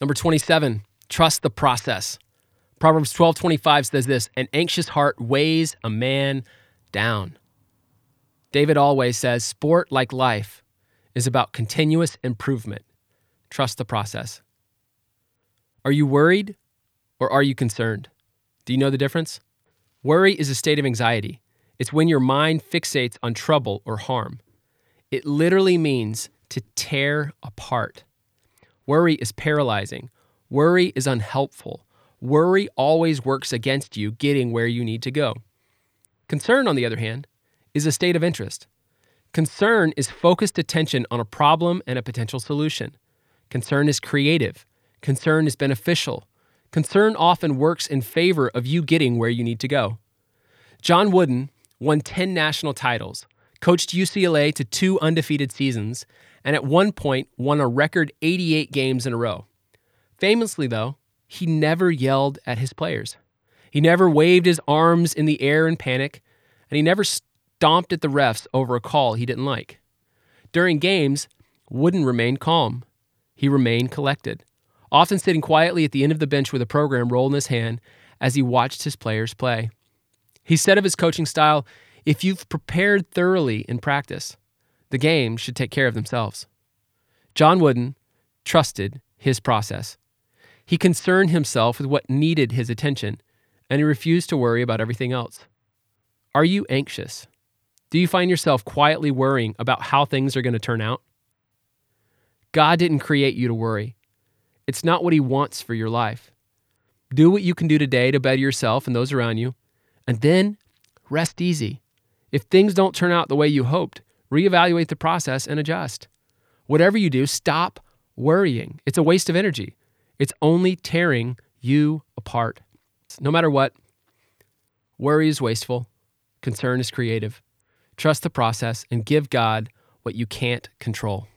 Number 27, trust the process. Proverbs 12:25 says this, an anxious heart weighs a man down. David always says, sport like life is about continuous improvement. Trust the process. Are you worried or are you concerned? Do you know the difference? Worry is a state of anxiety. It's when your mind fixates on trouble or harm. It literally means to tear apart. Worry is paralyzing. Worry is unhelpful. Worry always works against you getting where you need to go. Concern, on the other hand, is a state of interest. Concern is focused attention on a problem and a potential solution. Concern is creative. Concern is beneficial. Concern often works in favor of you getting where you need to go. John Wooden won 10 national titles, coached UCLA to two undefeated seasons, and at one point won a record 88 games in a row. Famously, though, he never yelled at his players. He never waved his arms in the air in panic, and he never stomped at the refs over a call he didn't like. During games, Wooden remained calm. He remained collected, often sitting quietly at the end of the bench with a program roll in his hand as he watched his players play. He said of his coaching style if you've prepared thoroughly in practice, the game should take care of themselves. John Wooden trusted his process. He concerned himself with what needed his attention, and he refused to worry about everything else. Are you anxious? Do you find yourself quietly worrying about how things are going to turn out? God didn't create you to worry. It's not what He wants for your life. Do what you can do today to better yourself and those around you, and then rest easy. If things don't turn out the way you hoped, reevaluate the process and adjust. Whatever you do, stop worrying. It's a waste of energy. It's only tearing you apart. No matter what, worry is wasteful, concern is creative. Trust the process and give God what you can't control.